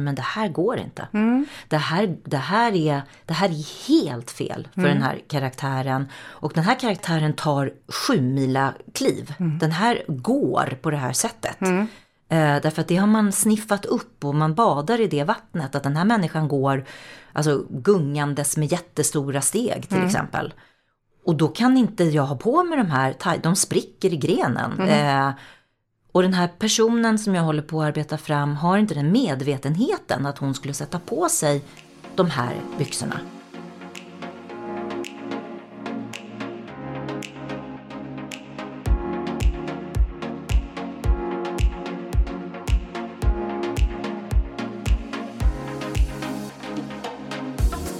nej men det här går inte. Det, här, det, här är, det här är helt fel för den här karaktären. Och den här karaktären tar sju mila kliv. Den här går på det här sättet. Eh, därför att det har man sniffat upp och man badar i det vattnet. Att den här människan går alltså, gungandes med jättestora steg till exempel. Och då kan inte jag ha på mig de här, de spricker i grenen. Eh, och den här personen som jag håller på att arbeta fram har inte den medvetenheten att hon skulle sätta på sig de här byxorna.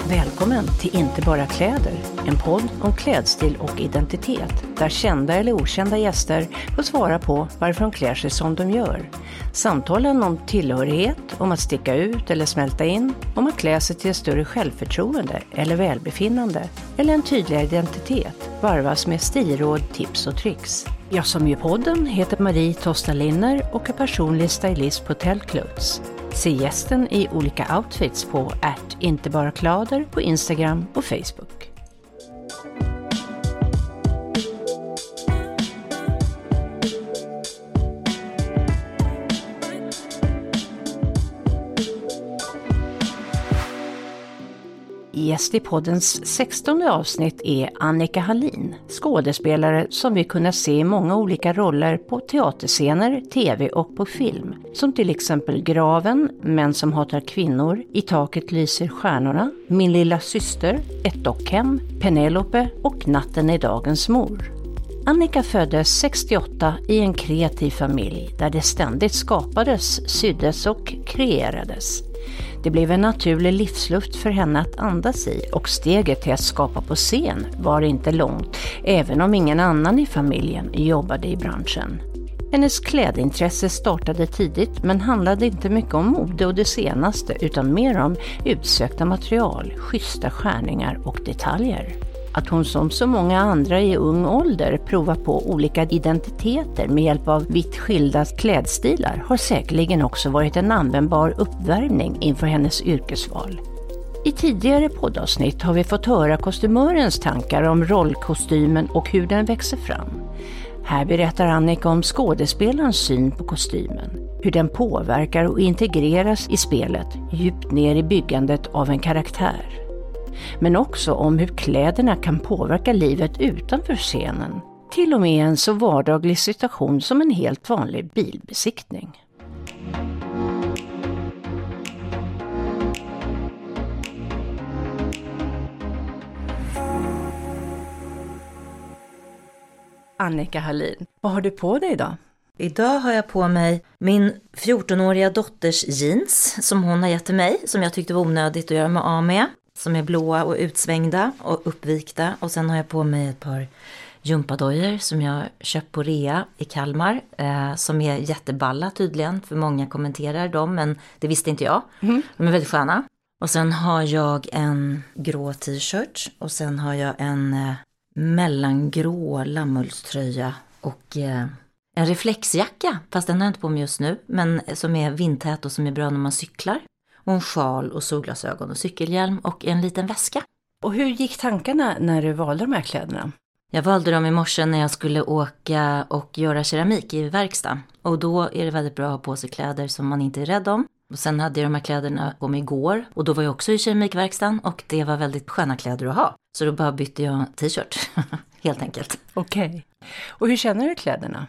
Välkommen till Inte bara kläder, en podd om klädstil och identitet där kända eller okända gäster får svara på varför de klär sig som de gör. Samtalen om tillhörighet, om att sticka ut eller smälta in, om att klä sig till ett större självförtroende eller välbefinnande eller en tydligare identitet varvas med stilråd, tips och tricks. Jag som gör podden heter Marie Tosta Linner och är personlig stylist på Tellclothes. Se gästen i olika outfits på att inte bara kläder på Instagram och Facebook. Gäst i poddens 16 avsnitt är Annika Hallin, skådespelare som vi kunnat se i många olika roller på teaterscener, tv och på film. Som till exempel Graven, Män som hatar kvinnor, I taket lyser stjärnorna, Min lilla syster, Ett dockhem, Penelope och Natten är dagens mor. Annika föddes 68 i en kreativ familj där det ständigt skapades, syddes och kreerades. Det blev en naturlig livsluft för henne att andas i och steget till att skapa på scen var inte långt, även om ingen annan i familjen jobbade i branschen. Hennes klädintresse startade tidigt men handlade inte mycket om mode och det senaste utan mer om utsökta material, schyssta skärningar och detaljer. Att hon som så många andra i ung ålder provar på olika identiteter med hjälp av vitt skilda klädstilar har säkerligen också varit en användbar uppvärmning inför hennes yrkesval. I tidigare poddavsnitt har vi fått höra kostymörens tankar om rollkostymen och hur den växer fram. Här berättar Annika om skådespelarens syn på kostymen, hur den påverkar och integreras i spelet djupt ner i byggandet av en karaktär men också om hur kläderna kan påverka livet utanför scenen. Till och med en så vardaglig situation som en helt vanlig bilbesiktning. Annika Hallin, vad har du på dig idag? Idag har jag på mig min 14-åriga dotters jeans som hon har gett till mig, som jag tyckte var onödigt att göra mig av med. Som är blåa och utsvängda och uppvikta. Och sen har jag på mig ett par gympadojor som jag köpt på rea i Kalmar. Eh, som är jätteballa tydligen, för många kommenterar dem, men det visste inte jag. De är väldigt sköna. Och sen har jag en grå t-shirt och sen har jag en eh, mellangrå lammullströja och eh, en reflexjacka, fast den har jag inte på mig just nu, men som är vindtät och som är bra när man cyklar. Och en sjal och solglasögon och cykelhjälm och en liten väska. Och hur gick tankarna när du valde de här kläderna? Jag valde dem i morse när jag skulle åka och göra keramik i verkstad. Och då är det väldigt bra att ha på sig kläder som man inte är rädd om. Och sen hade jag de här kläderna på mig igår och då var jag också i keramikverkstan och det var väldigt sköna kläder att ha. Så då bara bytte jag t-shirt, helt enkelt. Okej. Okay. Och hur känner du kläderna?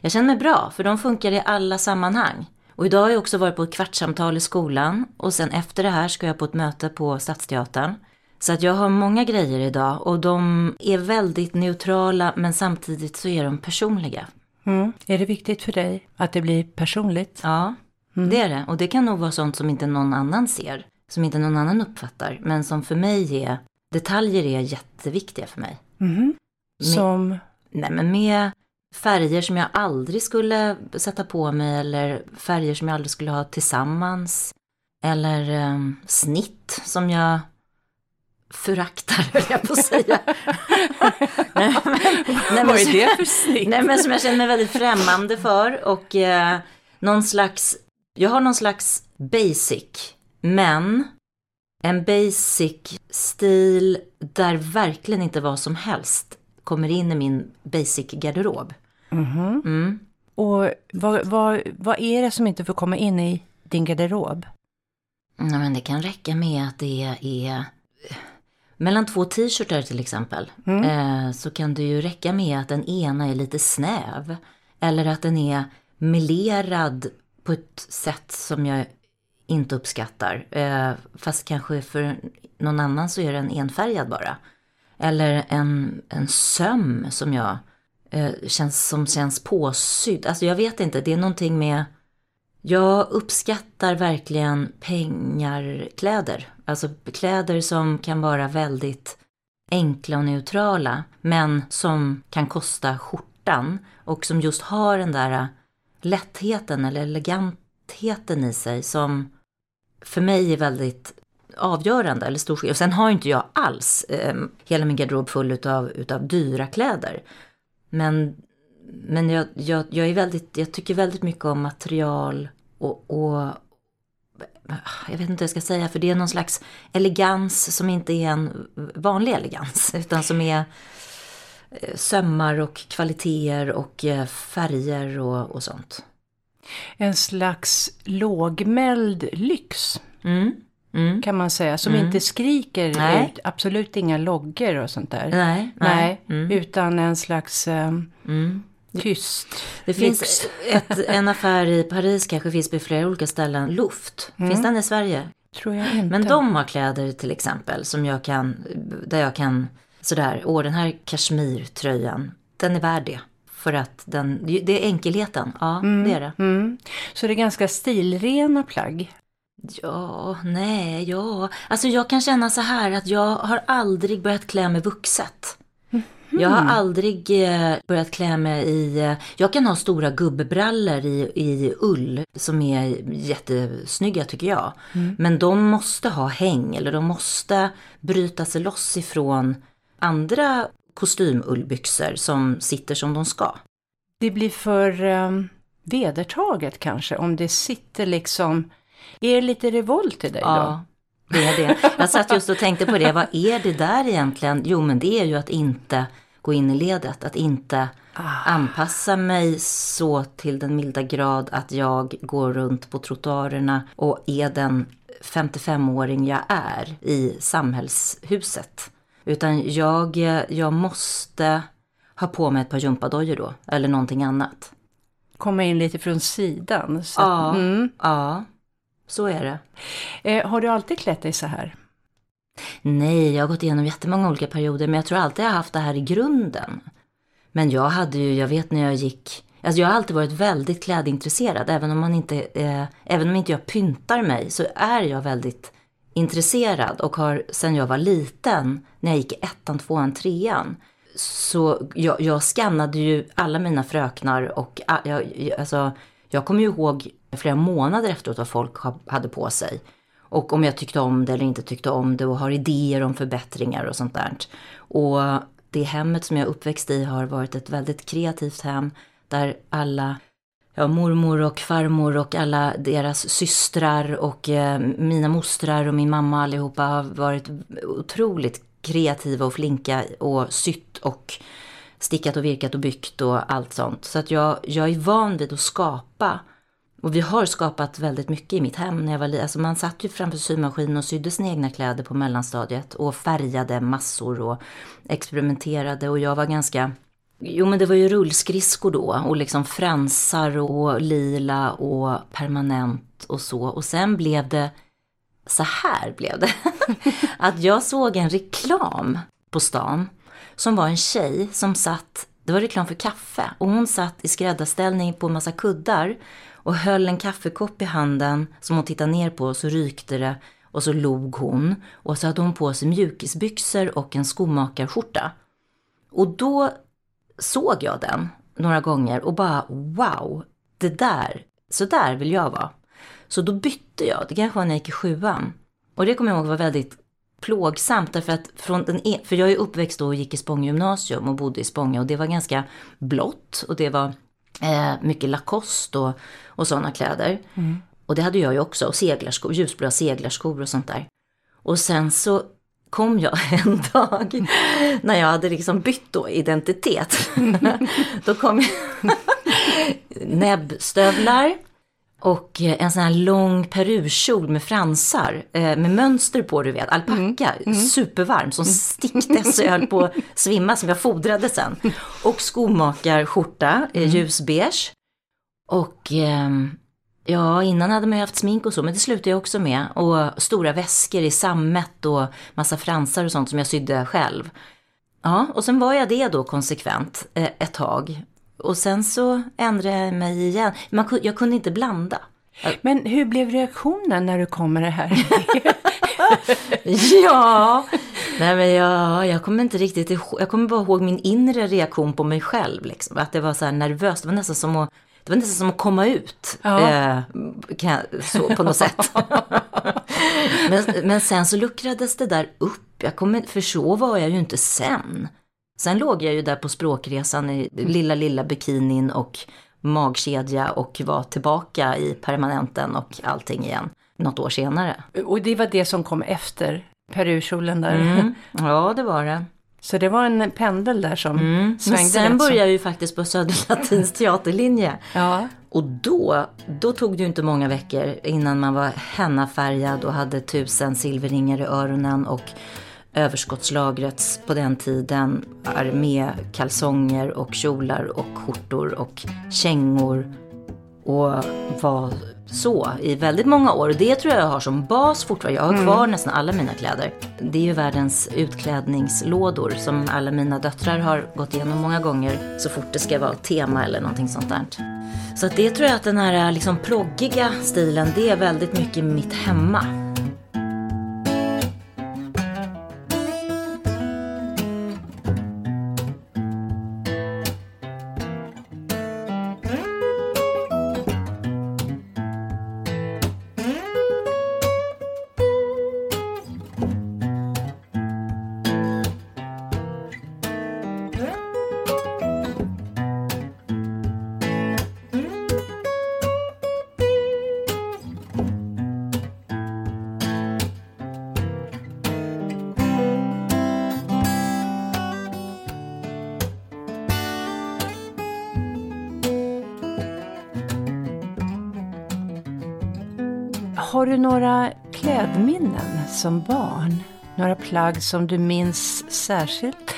Jag känner mig bra, för de funkar i alla sammanhang. Och idag har jag också varit på ett kvartssamtal i skolan och sen efter det här ska jag på ett möte på Stadsteatern. Så att jag har många grejer idag och de är väldigt neutrala men samtidigt så är de personliga. Mm. Är det viktigt för dig att det blir personligt? Ja, mm. det är det. Och det kan nog vara sånt som inte någon annan ser, som inte någon annan uppfattar, men som för mig är, detaljer är jätteviktiga för mig. Mm. Som? Med, nej men med färger som jag aldrig skulle sätta på mig eller färger som jag aldrig skulle ha tillsammans. Eller um, snitt som jag föraktar, höll jag på att säga. nej, men, nej, Vad är det för snitt? Nej, men som jag känner mig väldigt främmande för och eh, någon slags Jag har någon slags basic, men en basic stil där verkligen inte vad som helst kommer in i min basic garderob. Mhm. Mm. Och vad, vad, vad är det som inte får komma in i din garderob? Ja, men det kan räcka med att det är mellan två t-shirtar till exempel. Eh, så kan det ju räcka med att den ena är lite snäv. Eller att den är melerad på ett sätt som jag inte uppskattar. Eh, fast kanske för någon annan så är den enfärgad bara. Eller en, en söm som jag eh, känns, som känns påsydd. Alltså jag vet inte, det är någonting med jag uppskattar verkligen pengarkläder. Alltså kläder som kan vara väldigt enkla och neutrala, men som kan kosta skjortan och som just har den där eh, lättheten eller elegantheten i sig som för mig är väldigt avgörande eller stor skillnad. Sen har ju inte jag alls eh, hela min garderob full utav, utav dyra kläder. Men, men jag, jag, jag, är väldigt, jag tycker väldigt mycket om material och, och jag vet inte vad jag ska säga, för det är någon slags elegans som inte är en vanlig elegans, utan som är eh, sömmar och kvaliteter och eh, färger och, och sånt. En slags lågmäld lyx Mm. Mm. kan man säga, som inte skriker Nej. ut, absolut inga loggor och sånt där. Nej, Nej, nej. Mm. utan en slags Mm. tyst Det lyx. finns ett, en affär i Paris, kanske finns på flera olika ställen, Luft. Finns den i Sverige? Tror jag inte. Men de har kläder till exempel som jag kan, där jag kan sådär, åh den här kashmirtröjan, den är värd det. För att den, det är enkelheten, ja det är det. Mm. Så det är ganska stilrena plagg. Ja, nej, ja. Alltså jag kan känna så här att jag har aldrig börjat klä mig vuxet. Jag har aldrig eh, börjat klä mig i... Eh, jag kan ha stora gubbbrallor i, i ull som är jättesnygga tycker jag. Men de måste ha häng eller de måste bryta sig loss ifrån andra kostymullbyxor som sitter som de ska. Det blir för um, vedertaget kanske, om det sitter liksom... Är det lite revolt i dig då? Ja, det är det. Jag satt just och tänkte på det. Vad är det där egentligen? Jo, men det är ju att inte gå in i ledet. Att inte anpassa mig så till den milda grad att jag går runt på trottoarerna och är den 55-åring jag är i samhällshuset. Utan jag, jag måste ha på mig ett par gympadojor då, eller någonting annat. Komma in lite från sidan. Så Ja, mm. ja, så är det. eh, har du alltid klätt dig så här? Nej, jag har gått igenom jättemånga olika perioder, men jag tror alltid jag har haft det här i grunden. Men jag hade ju, jag vet när jag gick, alltså jag har alltid varit väldigt klädintresserad, även om man inte, eh, även om inte jag pyntar mig så är jag väldigt intresserad och har sen jag var liten, när jag gick ettan, tvåan, trean, så jag, jag skannade ju alla mina fröknar och ah, jag, alltså, jag kommer ju ihåg flera månader efteråt vad folk hade på sig. Och om jag tyckte om det eller inte tyckte om det och har idéer om förbättringar och sånt där. Och det hemmet som jag är uppväxt i har varit ett väldigt kreativt hem där alla ja, mormor och farmor och alla deras systrar och eh, mina mostrar och min mamma allihopa har varit otroligt kreativa och flinka och sytt och stickat och virkat och byggt och allt sånt. Så att jag, jag är van vid att skapa. Och vi har skapat väldigt mycket i mitt hem när jag var liten. Alltså man satt ju framför symaskinen och sydde sina egna kläder på mellanstadiet och färgade massor och experimenterade och jag var ganska Jo men det var ju rullskridskor då och liksom fransar och lila och permanent och så. Och sen blev det, så här blev det. att jag såg en reklam på stan som var en tjej som satt, det var reklam för kaffe och hon satt i skräddarställning på en massa kuddar och höll en kaffekopp i handen som hon tittade ner på så rykte det och så log hon och så hade hon på sig mjukisbyxor och en skomakarskjorta. Och då såg jag den några gånger och bara wow, det där, så där vill jag vara. Så då bytte jag, det kanske var när jag gick i sjuan. Och det kommer jag ihåg var väldigt plågsamt därför att från den e- för jag är uppväxt då och gick i Spånga gymnasium och bodde i Spånga och det var ganska blått och det var eh, mycket Lacoste och, och sådana kläder. Och det hade jag ju också, och seglarskor, ljusblåa seglarskor och sånt där. Och sen så kom jag en dag när jag hade liksom bytt då identitet. då kom jag näbbstövlar och en sån här lång perukjol med fransar eh, med mönster på, du vet, alpacka, mm. supervarm som stickte så jag höll på att svimma som jag fodrade sen. Och skomakarskjorta, eh, ljusbeige. Och eh, Ja, innan hade man ju haft smink och så, men det slutade jag också med. Och stora väskor i sammet och massa fransar och sånt som jag sydde själv. Ja, och sen var jag det då konsekvent eh, ett tag. Och sen så ändrade jag mig igen. Man, jag kunde inte blanda. Men hur blev reaktionen när du kom med det här? ja, nej men jag, jag kommer inte riktigt ihåg, jag kommer bara ihåg min inre reaktion på mig själv. Liksom. Att det var så här nervöst, det var nästan som att det var nästan som att komma ut. Ja. Eh, jag, så, på något sätt. men, men sen så luckrades det där upp. Jag kommer, för så var jag ju inte sen. Sen låg jag ju där på språkresan i lilla, lilla bikinin och magkedja och var tillbaka i permanenten och allting igen något år senare. Och det var det som kom efter perukjolen där? Mm. Ja, det var det. Så det var en pendel där som mm. svängde Men sen började jag ju faktiskt på Söderlatins teaterlinje. ja. Och då, då tog det ju inte många veckor innan man var hennafärgad och hade tusen silverringar i öronen och överskottslagrets på den tiden armékalsonger och kjolar och skjortor och kängor och var så i väldigt många år. Det tror jag jag har som bas fortfarande. Jag har mm. kvar nästan alla mina kläder. Det är ju världens utklädningslådor som alla mina döttrar har gått igenom många gånger så fort det ska vara tema eller någonting sånt där. Så att det tror jag att den här liksom proggiga stilen, det är väldigt mycket mitt hemma. Några klädminnen som barn? Några plagg som du minns särskilt?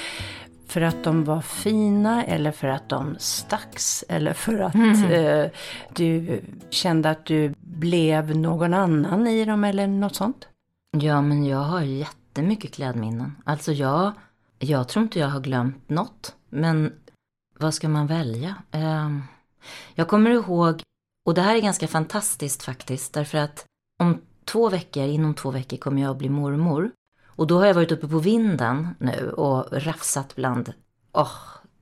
För att de var fina eller för att de stacks eller för att mm. eh, du kände att du blev någon annan i dem eller något sånt? Ja, men jag har jättemycket klädminnen. Alltså jag, jag tror inte jag har glömt något. Men vad ska man välja? Eh, jag kommer ihåg, och det här är ganska fantastiskt faktiskt, därför att om två veckor, inom två veckor kommer jag att bli mormor. Och då har jag varit uppe på vinden nu och rafsat bland, oh,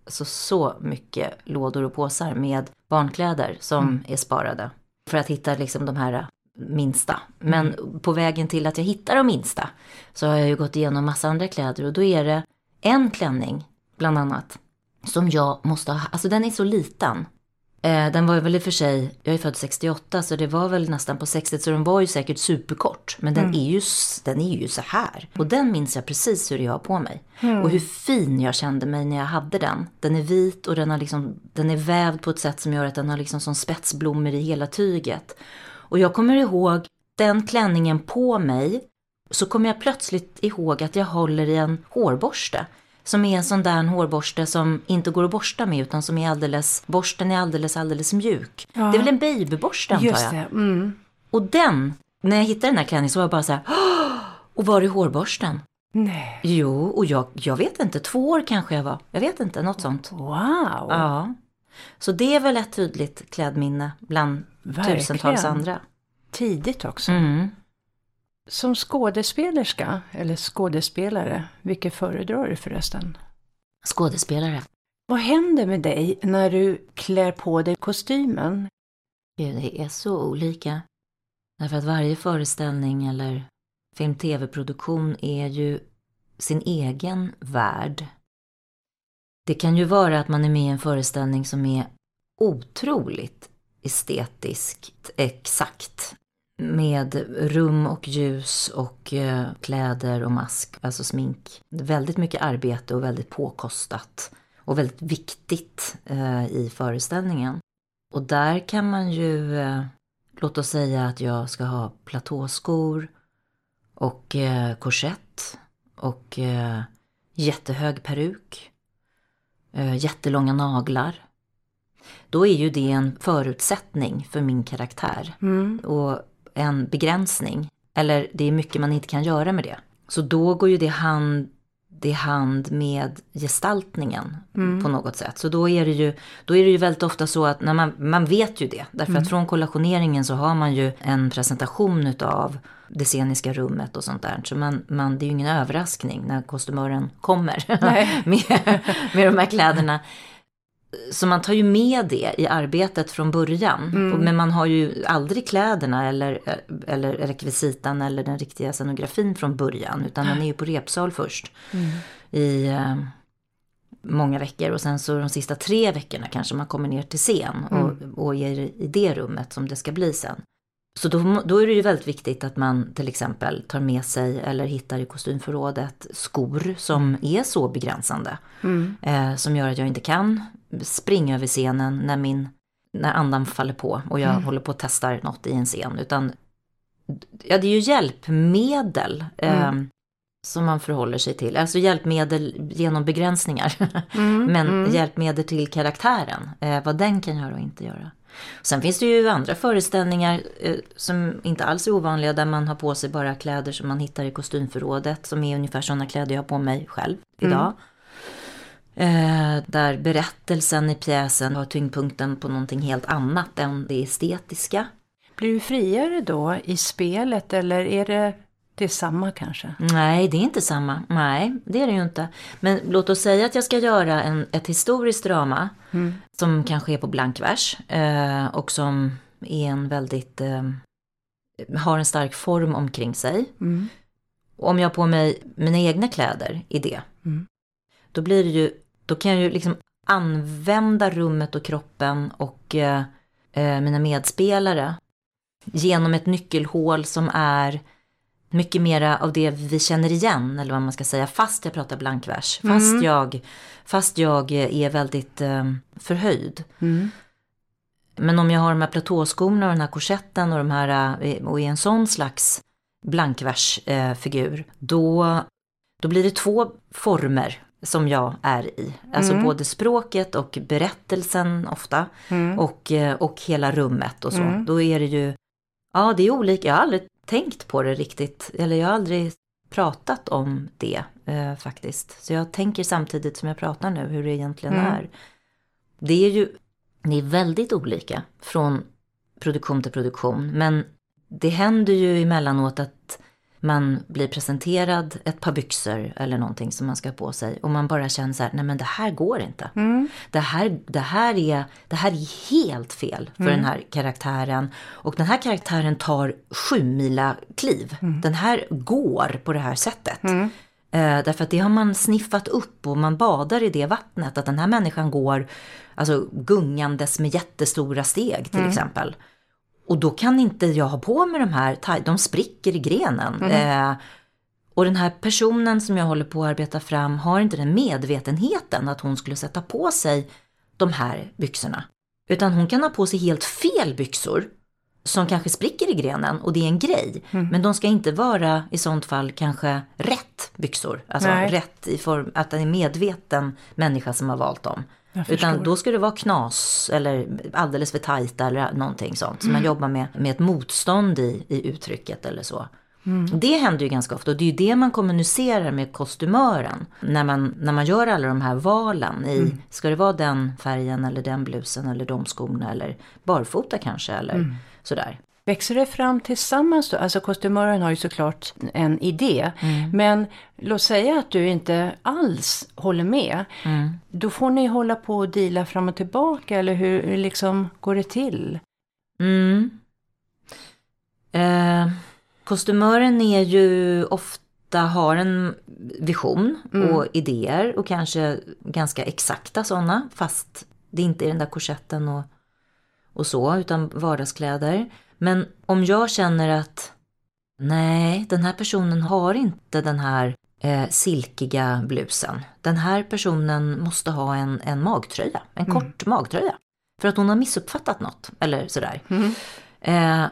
så, så mycket lådor och påsar med barnkläder som mm. är sparade. För att hitta liksom de här minsta. Men mm. på vägen till att jag hittar de minsta så har jag ju gått igenom massa andra kläder och då är det en klänning, bland annat, som jag måste ha, alltså den är så liten Eh, den var väl i och för sig, jag är född 68 så det var väl nästan på 60 så den var ju säkert superkort. Men den, mm. är, ju, den är ju så här. Och den minns jag precis hur jag har på mig. Mm. Och hur fin jag kände mig när jag hade den. Den är vit och den, har liksom, den är vävd på ett sätt som gör att den har liksom som spetsblommor i hela tyget. Och jag kommer ihåg den klänningen på mig så kommer jag plötsligt ihåg att jag håller i en hårborste. Som är en sån där hårborste som inte går att borsta med utan som är alldeles, borsten är alldeles, alldeles mjuk. Ja. Det är väl en babyborste antar Just jag. Det. Mm. Och den, när jag hittade den här klänningen så var jag bara så här, och var är hårborsten? Nej. Jo, och jag, jag vet inte, två år kanske jag var. Jag vet inte, något sånt. Wow! Ja. Så det är väl ett tydligt klädminne bland Verkligen. tusentals andra. Tidigt också. Mm. Som skådespelerska, eller skådespelare, vilket föredrar du förresten? Skådespelare. Vad händer med dig när du klär på dig kostymen? Det är så olika. Därför att varje föreställning eller film-tv-produktion är ju sin egen värld. Det kan ju vara att man är med i en föreställning som är otroligt estetiskt exakt. Med rum och ljus och eh, kläder och mask, alltså smink. Väldigt mycket arbete och väldigt påkostat. Och väldigt viktigt eh, i föreställningen. Och där kan man ju, eh, låt oss säga att jag ska ha platåskor och eh, korsett och eh, jättehög peruk, jättelånga naglar. Då är ju det en förutsättning för min karaktär Mm. och en begränsning. Eller det är mycket man inte kan göra med det. Så då går ju det hand, det hand med gestaltningen på något sätt. Så då är, det ju, då är det ju väldigt ofta så att när man, man vet ju det. Därför att från kollationeringen så har man ju en presentation utav det sceniska rummet och sånt där. Så man, man, det är ju ingen överraskning när kostymören kommer med, med de här kläderna. Så man tar ju med det i arbetet från början. Och- Men man har ju aldrig kläderna eller, eller rekvisitan eller den riktiga scenografin från början. Utan den är ju på repsal först. I eh, många veckor. Och sen så de sista tre veckorna kanske man kommer ner till scen. Och, och är i det rummet som det ska bli sen. Så då, då är det ju väldigt viktigt att man till exempel tar med sig eller hittar i kostymförrådet skor som är så begränsande. Eh, som gör att jag inte kan springa över scenen när, min, när andan faller på och jag håller på att testar något i en scen. Utan ja, det är ju hjälpmedel eh, som man förhåller sig till. Alltså hjälpmedel genom begränsningar. Men hjälpmedel till karaktären, eh, vad den kan göra och inte göra. Sen finns det ju andra föreställningar eh, som inte alls är ovanliga där man har på sig bara kläder som man hittar i kostymförrådet som är ungefär sådana kläder jag har på mig själv idag. Eh, där berättelsen i pjäsen har tyngdpunkten på någonting helt annat än det estetiska. Blir du friare då i spelet eller är det detsamma kanske? Nej, det är inte samma. Nej, det är det ju inte. Men låt oss säga att jag ska göra en, ett historiskt drama som kanske är på blankvers eh, och som är en väldigt, eh, har en stark form omkring sig. Mm. Om jag har på mig mina egna kläder i det, Mm. då blir det ju, då kan jag ju liksom använda rummet och kroppen och eh, eh, mina medspelare genom ett nyckelhål som är mycket mera av det vi känner igen, eller vad man ska säga, fast jag pratar blankvers. Fast, jag, fast jag är väldigt eh, förhöjd. Mm. Men om jag har de här platåskorna och den här korsetten och, de här, eh, och är en sån slags blankversfigur, eh, då, då blir det två former som jag är i. Alltså både språket och berättelsen ofta och, eh, och hela rummet och så. Då är det ju, ja det är olika, jag har aldrig tänkt på det riktigt, eller jag har aldrig pratat om det eh, faktiskt. Så jag tänker samtidigt som jag pratar nu hur det egentligen är. Det är ju det är väldigt olika från produktion till produktion. Men det händer ju emellanåt att man blir presenterad ett par byxor eller någonting som man ska ha på sig och man bara känner så här, nej men det här går inte. Det, här, det, här är, det här är helt fel för den här karaktären. Och den här karaktären tar sju mila kliv. Den här går på det här sättet. Eh, därför att det har man sniffat upp och man badar i det vattnet. Att den här människan går alltså, gungandes med jättestora steg till exempel. Och då kan inte jag ha på mig de här, de spricker i grenen. Eh, och den här personen som jag håller på att arbeta fram har inte den medvetenheten att hon skulle sätta på sig de här byxorna. Utan hon kan ha på sig helt fel byxor som kanske spricker i grenen och det är en grej. Men de ska inte vara i sånt fall kanske rätt byxor. Alltså Nej. rätt i form att det är en medveten människa som har valt dem. Utan då ska det vara knas eller alldeles för tajta eller någonting sånt. Så man jobbar med, med ett motstånd i, i uttrycket eller så. Det händer ju ganska ofta och det är ju det man kommunicerar med kostymören. När man, när man gör alla de här valen i, ska det vara den färgen eller den blusen eller de skorna eller barfota kanske eller sådär. Växer det fram tillsammans då? Alltså kostymören har ju såklart en idé. Men låt säga att du inte alls håller med. Då får ni hålla på och deala fram och tillbaka eller hur liksom går det till? Mm. Eh, kostymören är ju ofta har en vision och idéer och kanske ganska exakta sådana fast det inte är den där korsetten och, och så, utan vardagskläder. Men om jag känner att nej, den här personen har inte den här eh, silkiga blusen. Den här personen måste ha en, en magtröja, en Mm. kort magtröja. För att hon har missuppfattat något, eller sådär. Mm. Eh,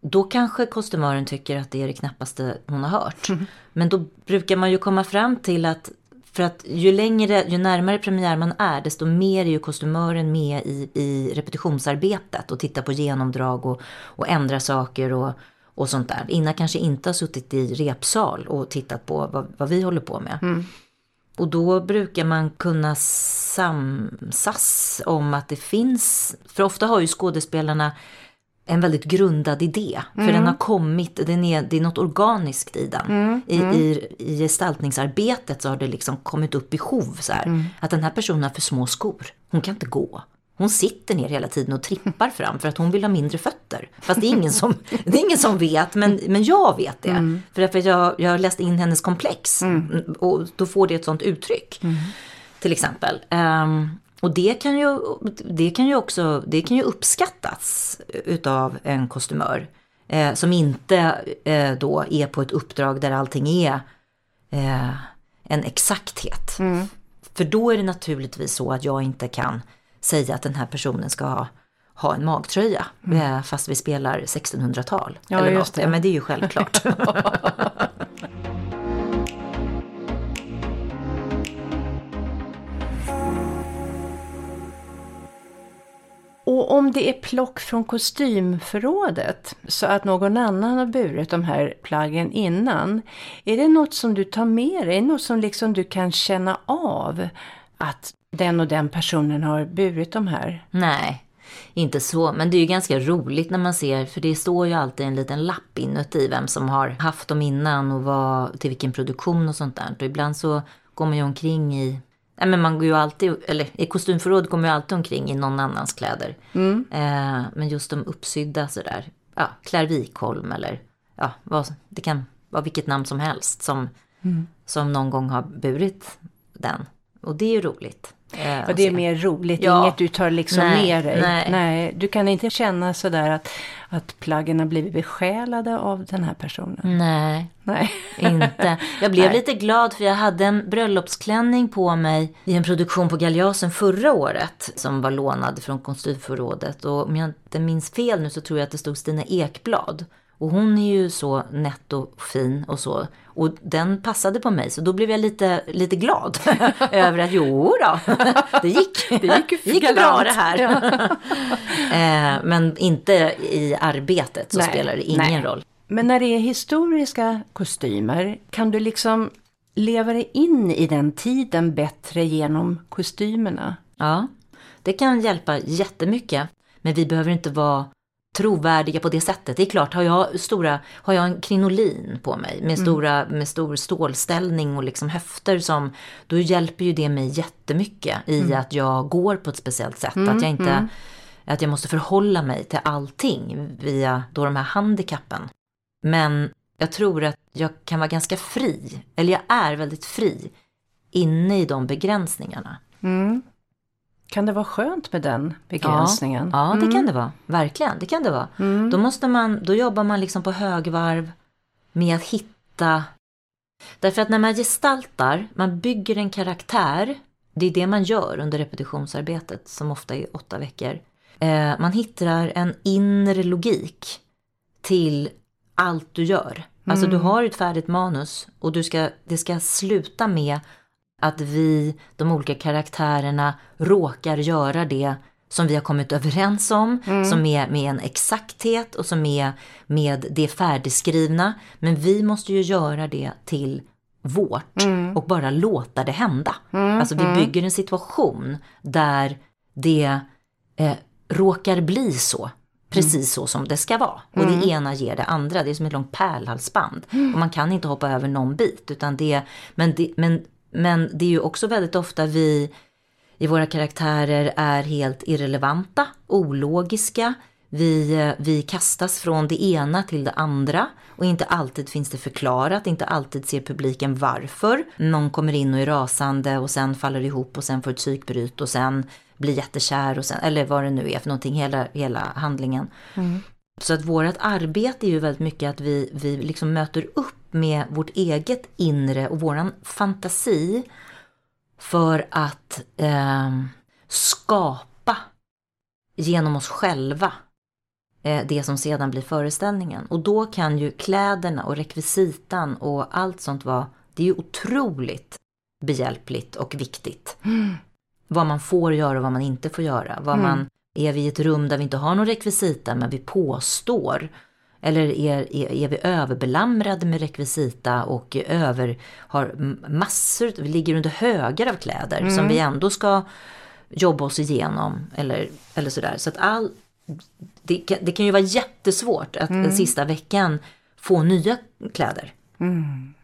då kanske kostymören tycker att det är det knappaste hon har hört. Men då brukar man ju komma fram till att för att ju längre, ju närmare premiär man är, desto mer är ju kostymören med i, i repetitionsarbetet och tittar på genomdrag och, och ändrar saker och, och sånt där. Innan kanske inte har suttit i repsal och tittat på vad, vad vi håller på med. Och då brukar man kunna samsas om att det finns, för ofta har ju skådespelarna en väldigt grundad idé. För den har kommit, den är, det är något organiskt i den. I, I, I gestaltningsarbetet så har det liksom kommit upp behov så här. Att den här personen har för små skor. Hon kan inte gå. Hon sitter ner hela tiden och trippar fram för att hon vill ha mindre fötter. Fast det är ingen som, det är ingen som vet, men, men jag vet det. För att jag, jag har läst in hennes komplex och då får det ett sånt uttryck. Till exempel. Ehm, och det kan, ju, det, kan ju också, det kan ju uppskattas utav en kostymör. Eh, som inte eh, då är på ett uppdrag där allting är eh, en exakthet. För då är det naturligtvis så att jag inte kan säga att den här personen ska ha, ha en magtröja. eh, Fast vi spelar 1600-tal. Ja, eller något. det. Ja, men det är ju självklart. Och om det är plock från kostymförrådet så att någon annan har burit de här plaggen innan. Är det något som du tar med dig? är det Något som liksom du kan känna av att den och den personen har burit de här? Nej, inte så. Men det är ju ganska roligt när man ser, för det står ju alltid en liten lapp inuti vem som har haft dem innan och vad, till vilken produktion och sånt där. Och ibland så går man ju omkring i, nej men man går ju alltid, eller i kostymförråd man ju alltid omkring i någon annans kläder. Eh, men just de uppsydda sådär, ja, Claire Wikholm eller ja, vad, det kan vara vilket namn som helst som, som någon gång har burit den. Och det är ju roligt. Eh, Och att det är mer roligt, Ja. inget du tar liksom Nej, med dig. nej. du kan inte känna sådär att, att plaggen har blivit besjälade av den här personen. Nej, Nej. inte. Jag blev Nej. lite glad för jag hade en bröllopsklänning på mig i en produktion på Galeasen förra året som var lånad från kostymförrådet. Och om jag inte minns fel nu så tror jag att det stod Stina Ekblad. Och hon är ju så nätt och fin och så. Och den passade på mig så då blev jag lite, lite glad över att jo då, det gick, det gick gick bra det här. eh, men inte i arbetet så Nej, spelar det ingen nej. roll. Men när det är historiska kostymer, kan du liksom leva dig in i den tiden bättre genom kostymerna? Ja, det kan hjälpa jättemycket. Men vi behöver inte vara trovärdiga på det sättet. Det är klart, har jag, stora, har jag en krinolin på mig med, stora, med stor stålställning och liksom höfter som, då hjälper ju det mig jättemycket i att jag går på ett speciellt sätt. Att jag inte, att jag måste förhålla mig till allting via då de här handikappen. Men jag tror att jag kan vara ganska fri, eller jag är väldigt fri inne i de begränsningarna. Kan det vara skönt med den begränsningen? Ja, ja det kan det vara. Verkligen, det kan det vara. Då, måste man, då jobbar man liksom på högvarv med att hitta... Därför att när man gestaltar, man bygger en karaktär, det är det man gör under repetitionsarbetet som ofta är åtta veckor. Eh, man hittar en inre logik till allt du gör. Alltså du har ett färdigt manus och du ska, det ska sluta med att vi, de olika karaktärerna, råkar göra det som vi har kommit överens om, som är med en exakthet och som är med det färdigskrivna. Men vi måste ju göra det till vårt och bara låta det hända. Alltså vi bygger en situation där det eh, råkar bli så. Precis så som det ska vara. Och det ena ger det andra. Det är som ett långt pärlhalsband. Och man kan inte hoppa över någon bit. Utan det, men, det, men, men det är ju också väldigt ofta vi i våra karaktärer är helt irrelevanta, ologiska. Vi, eh, vi kastas från det ena till det andra och inte alltid finns det förklarat, inte alltid ser publiken varför. Någon kommer in och är rasande och sen faller ihop och sen får ett psykbryt och sen blir jättekär och sen, eller vad det nu är för någonting, hela, hela handlingen. Så att vårt arbete är ju väldigt mycket att vi, vi liksom möter upp med vårt eget inre och våran fantasi för att eh, skapa genom oss själva eh, det som sedan blir föreställningen. Och då kan ju kläderna och rekvisitan och allt sånt vara, det är ju otroligt behjälpligt och viktigt. Vad man får göra och vad man inte får göra. Vad man, är vi i ett rum där vi inte har någon rekvisita men vi påstår eller är, är, är vi överbelamrade med rekvisita och över, har massor, vi ligger under högar av kläder som vi ändå ska jobba oss igenom eller, eller sådär. Så att all, det, kan- det kan ju vara jättesvårt att den sista veckan få nya kläder.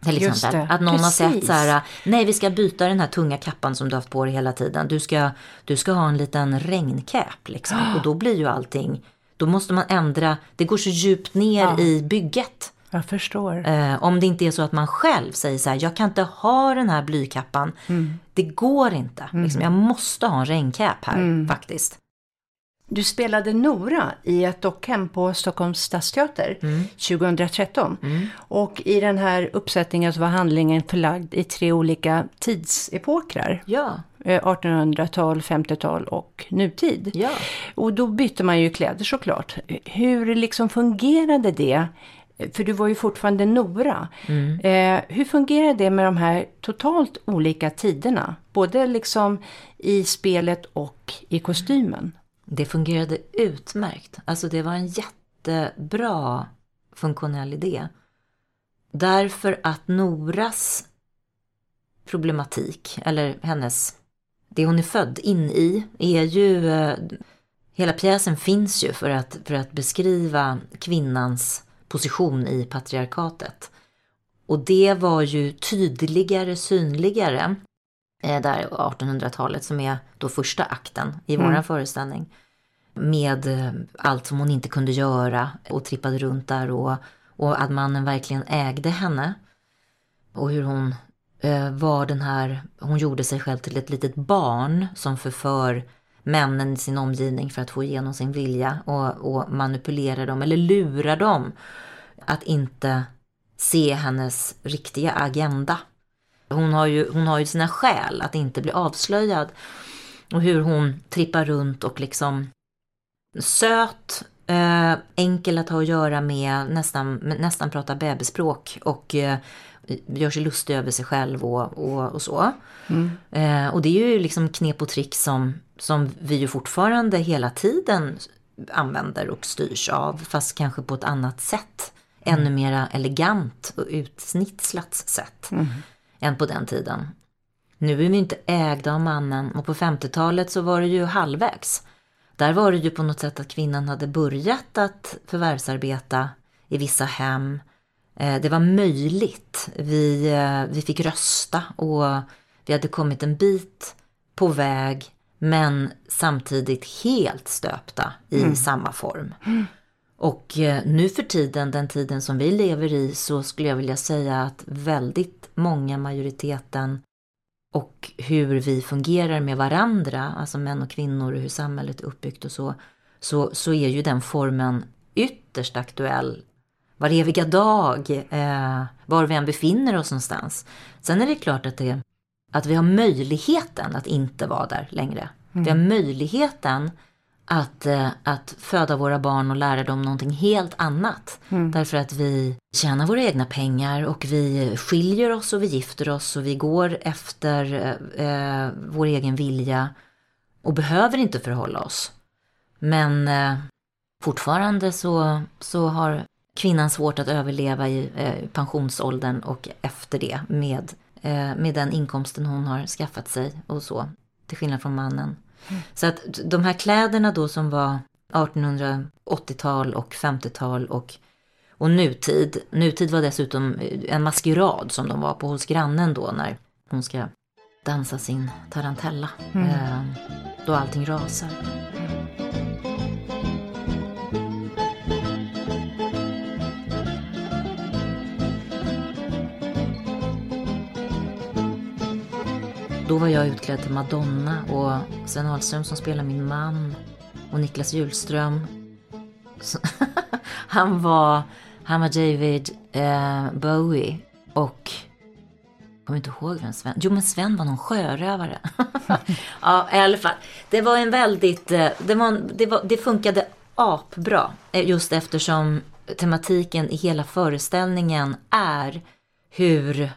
Till Just exempel. Att någon har sett precis. så här, nej vi ska byta den här tunga kappan som du har haft på dig hela tiden. Du ska, du ska ha en liten regncap liksom. Och då blir ju allting, då måste man ändra, det går så djupt ner i bygget. Jag förstår. Eh, om det inte är så att man själv säger så här, jag kan inte ha den här blykappan. Det går inte. Liksom, jag måste ha en regncap här faktiskt. Du spelade Nora i ett dockhem på Stockholms stadsteater 2013. Och i den här uppsättningen så var handlingen förlagd i tre olika tidsepokrar. Ja, Eh, 1800-tal, 50-tal och nutid. ja. Och då bytte man ju kläder såklart. Hur liksom fungerade det? För du var ju fortfarande Nora. Eh, hur fungerade det med de här totalt olika tiderna? Både liksom i spelet och i kostymen. Det fungerade utmärkt. Alltså det var en jättebra funktionell idé. Därför att Noras problematik, eller hennes, det hon är född in i, är ju, eh, hela pjäsen finns ju för att, för att beskriva kvinnans position i patriarkatet. Och det var ju tydligare, synligare där 1800-talet som är då första akten i våran föreställning. Med eh, allt som hon inte kunde göra och trippade runt där och, och att mannen verkligen ägde henne. Och hur hon eh, var den här, hon gjorde sig själv till ett litet barn som förför männen i sin omgivning för att få igenom sin vilja och, och manipulera dem eller lura dem att inte se hennes riktiga agenda. Hon har ju, hon har ju sina skäl att inte bli avslöjad. Och hur hon trippar runt och liksom söt, eh, enkel att ha att göra med, nästan, nästan pratar bebisspråk och eh, gör sig lustig över sig själv och, och, och så. Eh, och det är ju liksom knep och trick som, som vi ju fortfarande hela tiden använder och styrs av, fast kanske på ett annat sätt. Ännu mera elegant och utsnitslat sätt än på den tiden. Nu är vi inte ägda av mannen och på 50-talet så var det ju halvvägs. Där var det ju på något sätt att kvinnan hade börjat att förvärvsarbeta i vissa hem. Eh, Det var möjligt. Vi, eh, vi fick rösta och vi hade kommit en bit på väg men samtidigt helt stöpta i samma form. Och eh, nu för tiden, den tiden som vi lever i, så skulle jag vilja säga att väldigt många, majoriteten och hur vi fungerar med varandra, alltså män och kvinnor och hur samhället är uppbyggt och så, så, så är ju den formen ytterst aktuell var eviga dag, eh, var vi än befinner oss någonstans. Sen är det klart att, det, att vi har möjligheten att inte vara där längre. Vi har möjligheten att, eh, att föda våra barn och lära dem någonting helt annat. Därför att vi tjänar våra egna pengar och vi skiljer oss och vi gifter oss och vi går efter eh, vår egen vilja och behöver inte förhålla oss. Men eh, fortfarande så, så har kvinnan svårt att överleva i eh, pensionsåldern och efter det med, eh, med den inkomsten hon har skaffat sig och så. Till skillnad från mannen. Så att de här kläderna då som var 1880-tal och 50-tal och, och nutid. Nutid var dessutom en maskerad som de var på hos grannen då när hon ska dansa sin tarantella. Eh, då allting rasar. Då var jag utklädd till Madonna och Sven Ahlström som spelar min man och Niklas Hjulström. Han var, han var David eh, Bowie och jag kommer inte ihåg vem Sven... Jo, men Sven var någon sjörövare. ja, i alla fall. Det var en väldigt... Eh, det, var, det, var, det funkade apbra. Eh, just eftersom tematiken i hela föreställningen är hur,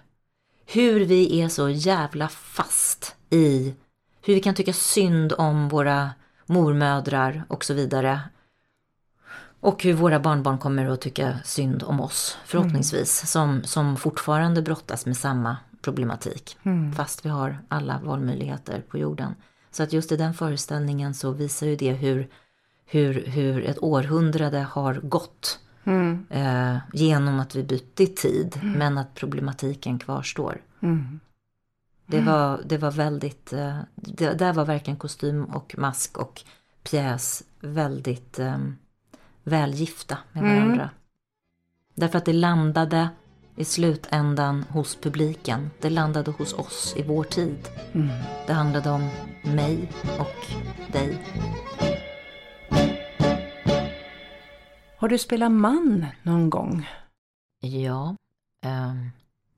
hur vi är så jävla fast i hur vi kan tycka synd om våra mormödrar och så vidare. Och hur våra barnbarn kommer att tycka synd om oss, förhoppningsvis, som, som fortfarande brottas med samma problematik. Fast vi har alla valmöjligheter på jorden. Så att just i den föreställningen så visar ju det hur, hur, hur ett århundrade har gått eh, genom att vi bytte tid, men att problematiken kvarstår. Det, var, det var väldigt, eh, det, där var verkligen kostym och mask och pjäs väldigt eh, välgifta med varandra. Därför att det landade i slutändan hos publiken. Det landade hos oss i vår tid. Det handlade om mig och dig. Har du spelat man någon gång? Ja, eh,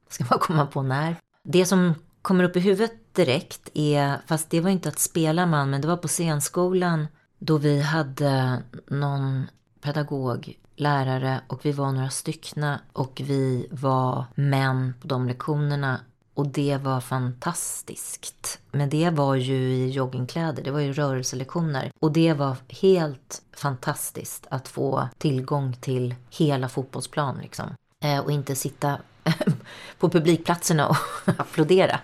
ska man komma på när. Det som kommer upp i huvudet direkt är, fast det var inte att spela man, men det var på scenskolan då vi hade någon pedagog, lärare och vi var några styckna och vi var män på de lektionerna och det var fantastiskt. Men det var ju i joggingkläder, det var ju rörelselektioner. Och det var helt fantastiskt att få tillgång till hela fotbollsplan liksom. Eh, och inte sitta på publikplatserna och applådera.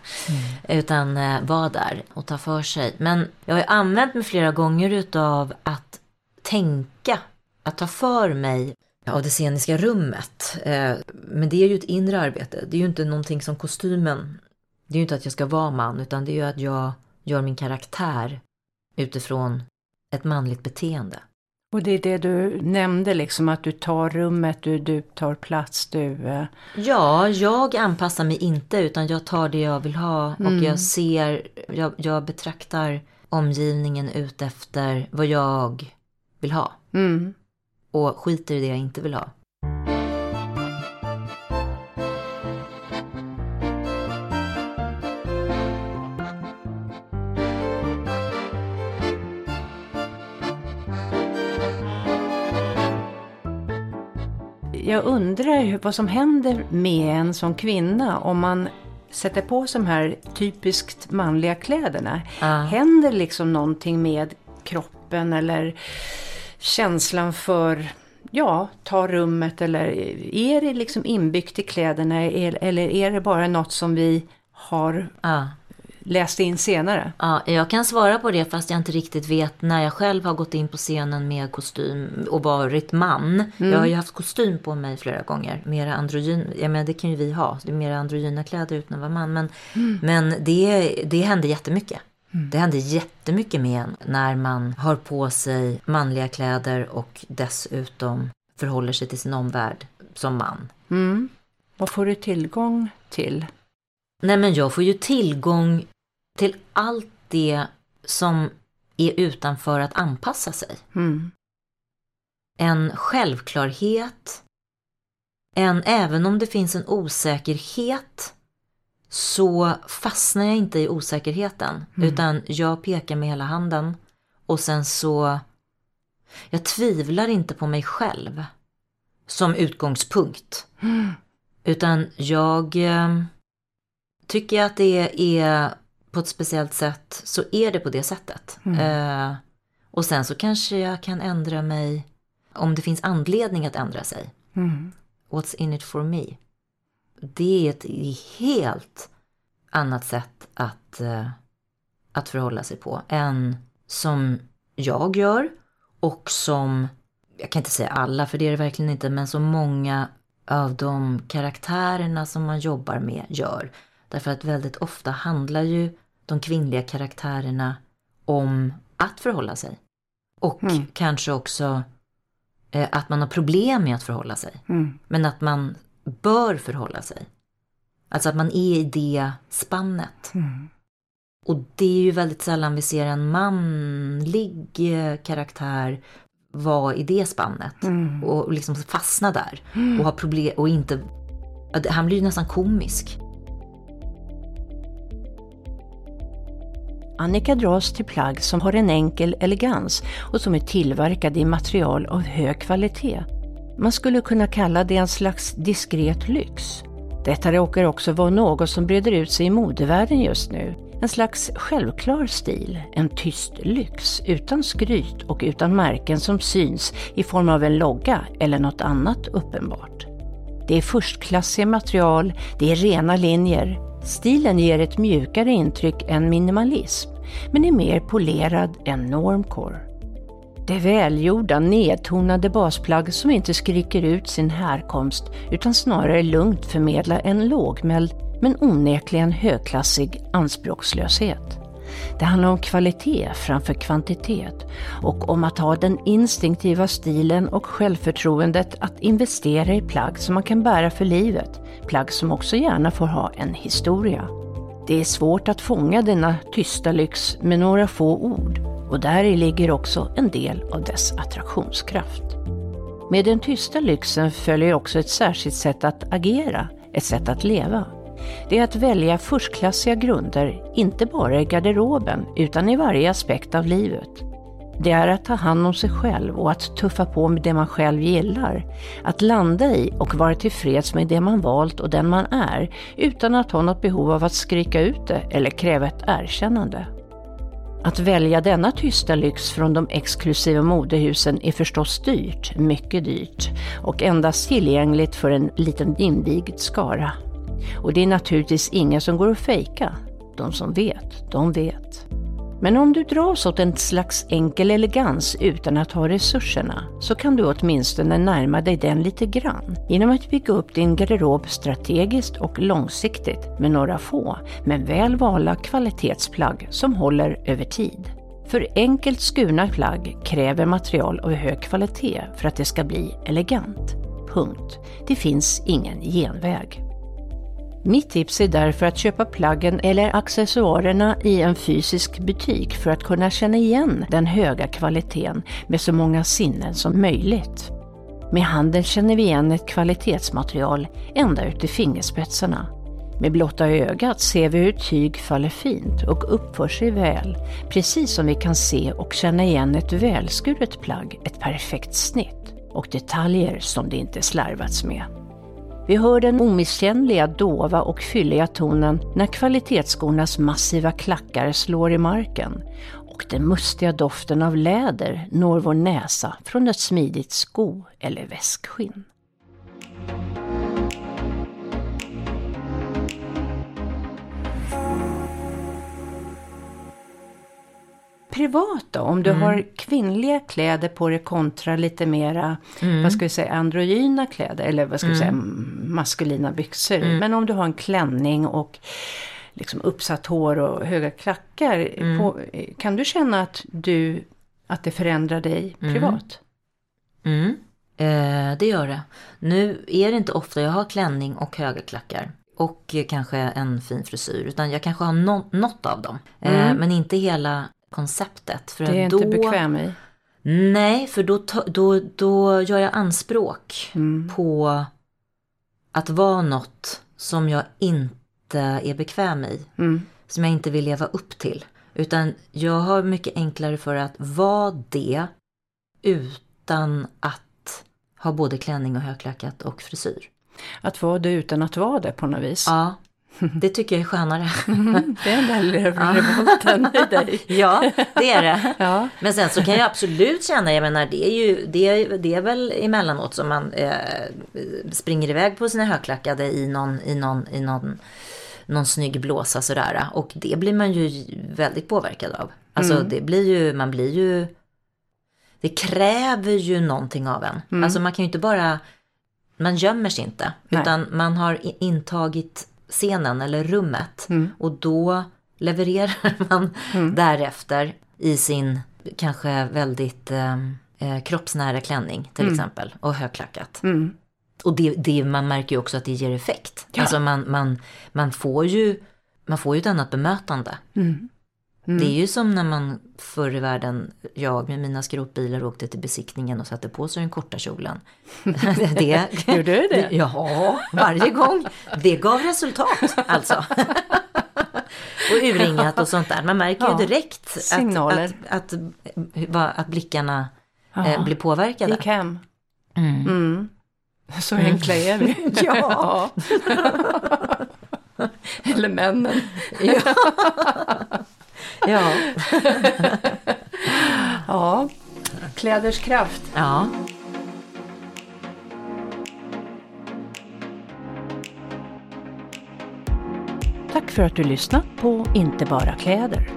Utan eh, vara där och ta för sig. Men jag har ju använt mig flera gånger utav att tänka, att ta för mig av det sceniska rummet. Eh, men det är ju ett inre arbete. Det är ju inte någonting som kostymen. Det är ju inte att jag ska vara man, utan det är ju att jag gör min karaktär utifrån ett manligt beteende. Och det är det du nämnde, liksom att du tar rummet, du, du tar plats, du... eh, Ja, jag anpassar mig inte utan jag tar det jag vill ha och jag ser, jag, jag betraktar omgivningen ut efter vad jag vill ha Mm. Och skiter i det jag inte vill ha. Jag undrar vad som händer med en som kvinna om man sätter på sig de här typiskt manliga kläderna. Händer liksom någonting med kroppen eller känslan för, ja, ta rummet eller är det liksom inbyggt i kläderna eller är det bara något som vi har Ja. läst in senare? Ja, jag kan svara på det fast jag inte riktigt vet när jag själv har gått in på scenen med kostym och varit man. Jag har ju haft kostym på mig flera gånger. Mera androgyn, ja men det kan ju vi ha. Det är mera androgyna kläder utan att vara man. Men, men det, det hände jättemycket. Det hände jättemycket med en när man har på sig manliga kläder och dessutom förhåller sig till sin omvärld som man. Mm. Vad får du tillgång till? Nej men jag får ju tillgång till allt det som är utanför att anpassa sig. Mm. En självklarhet. En, även om det finns en osäkerhet så fastnar jag inte i osäkerheten. Utan jag pekar med hela handen. Och sen så... Jag tvivlar inte på mig själv. Som utgångspunkt. Utan jag... eh, Tycker jag att det är på ett speciellt sätt så är det på det sättet. Eh, och sen så kanske jag kan ändra mig om det finns anledning att ändra sig. Mm. What's in it for me? Det är ett helt annat sätt att, eh, att förhålla sig på än som jag gör och som, jag kan inte säga alla för det är det verkligen inte, men som många av de karaktärerna som man jobbar med gör. Därför att väldigt ofta handlar ju de kvinnliga karaktärerna om att förhålla sig. Och kanske också eh, att man har problem med att förhålla sig. Mm. Men att man bör förhålla sig. Alltså att man är i det spannet. Och det är ju väldigt sällan vi ser en manlig eh, karaktär vara i det spannet Mm. och liksom fastna där och ha problem och inte... Han blir ju nästan komisk. Annika dras till plagg som har en enkel elegans och som är tillverkade i material av hög kvalitet. Man skulle kunna kalla det en slags diskret lyx. Detta råkar också vara något som breder ut sig i modevärlden just nu. En slags självklar stil, en tyst lyx utan skryt och utan märken som syns i form av en logga eller något annat uppenbart. Det är förstklassiga material, det är rena linjer. Stilen ger ett mjukare intryck än minimalism, men är mer polerad än normcore. Det är välgjorda, nedtonade basplagg som inte skriker ut sin härkomst utan snarare lugnt förmedlar en lågmäld men onekligen högklassig anspråkslöshet. Det handlar om kvalitet framför kvantitet och om att ha den instinktiva stilen och självförtroendet att investera i plagg som man kan bära för livet. Plagg som också gärna får ha en historia. Det är svårt att fånga denna tysta lyx med några få ord och där ligger också en del av dess attraktionskraft. Med den tysta lyxen följer också ett särskilt sätt att agera, ett sätt att leva. Det är att välja förstklassiga grunder, inte bara i garderoben, utan i varje aspekt av livet. Det är att ta hand om sig själv och att tuffa på med det man själv gillar. Att landa i och vara tillfreds med det man valt och den man är, utan att ha något behov av att skrika ut det eller kräva ett erkännande. Att välja denna tysta lyx från de exklusiva modehusen är förstås dyrt, mycket dyrt, och endast tillgängligt för en liten invigd skara. Och det är naturligtvis ingen som går att fejka. De som vet, de vet. Men om du dras åt en slags enkel elegans utan att ha resurserna så kan du åtminstone närma dig den lite grann genom att bygga upp din garderob strategiskt och långsiktigt med några få, men väl valda kvalitetsplagg som håller över tid. För enkelt skurna plagg kräver material av hög kvalitet för att det ska bli elegant. Punkt. Det finns ingen genväg. Mitt tips är därför att köpa plaggen eller accessoarerna i en fysisk butik för att kunna känna igen den höga kvaliteten med så många sinnen som möjligt. Med handen känner vi igen ett kvalitetsmaterial ända ut i fingerspetsarna. Med blotta ögat ser vi hur tyg faller fint och uppför sig väl, precis som vi kan se och känna igen ett välskuret plagg, ett perfekt snitt och detaljer som det inte slarvats med. Vi hör den omisskännliga, dova och fylliga tonen när kvalitetsskornas massiva klackar slår i marken och den mustiga doften av läder når vår näsa från ett smidigt sko eller väskskinn. Privat då, om du har kvinnliga kläder på dig kontra lite mera, vad ska vi säga, androgyna kläder eller vad ska vi säga, maskulina byxor. Men om du har en klänning och liksom uppsatt hår och höga klackar, på, kan du känna att, du, att det förändrar dig privat? Mm. Eh, det gör det. Nu är det inte ofta jag har klänning och höga klackar. Och eh, kanske en fin frisyr. Utan jag kanske har no- något av dem. Eh, men inte hela konceptet. För Det är att inte då, bekväm i? Nej, för då, då, då gör jag anspråk Mm. på att vara något som jag inte är bekväm i. Mm. Som jag inte vill leva upp till. Utan jag har mycket enklare för att vara det utan att ha både klänning och högklackat och frisyr. Att vara det utan att vara det på något vis. Ja, det tycker jag är skönare. Det är den där revolten i dig. ja, det är det. Ja. Men sen så kan jag absolut känna, jag menar det är ju, det är, det är väl emellanåt som man eh, springer iväg på sina högklackade i någon, i någon, i någon, någon snygg blåsa sådär. Och det blir man ju väldigt påverkad av. Alltså det blir ju, man blir ju, det kräver ju någonting av en. Alltså man kan ju inte bara, man gömmer sig inte. Nej. Utan man har intagit scenen eller rummet. Mm. Och då levererar man därefter i sin kanske väldigt eh, eh, kroppsnära klänning till exempel. Och högklackat. Mm. Och det, det, man märker ju också att det ger effekt. Ja. Alltså man, man, man, får ju, man får ju ett annat bemötande. Mm. Det är ju som när man förr i världen, jag med mina skrotbilar åkte till besiktningen och satte på sig den korta kjolen. det, Gjorde du det? Ja, varje gång. Det gav resultat alltså. och urringat och sånt där. Man märker Ja, ju direkt signaler. att, att, att, att, att blickarna eh, blir påverkade. Gick hem. Mm. Mm. Så enkla är vi. Ja. Eller männen. Ja. Ja. Ja, kläders kraft. ja. Tack för att du lyssnat på Inte bara kläder.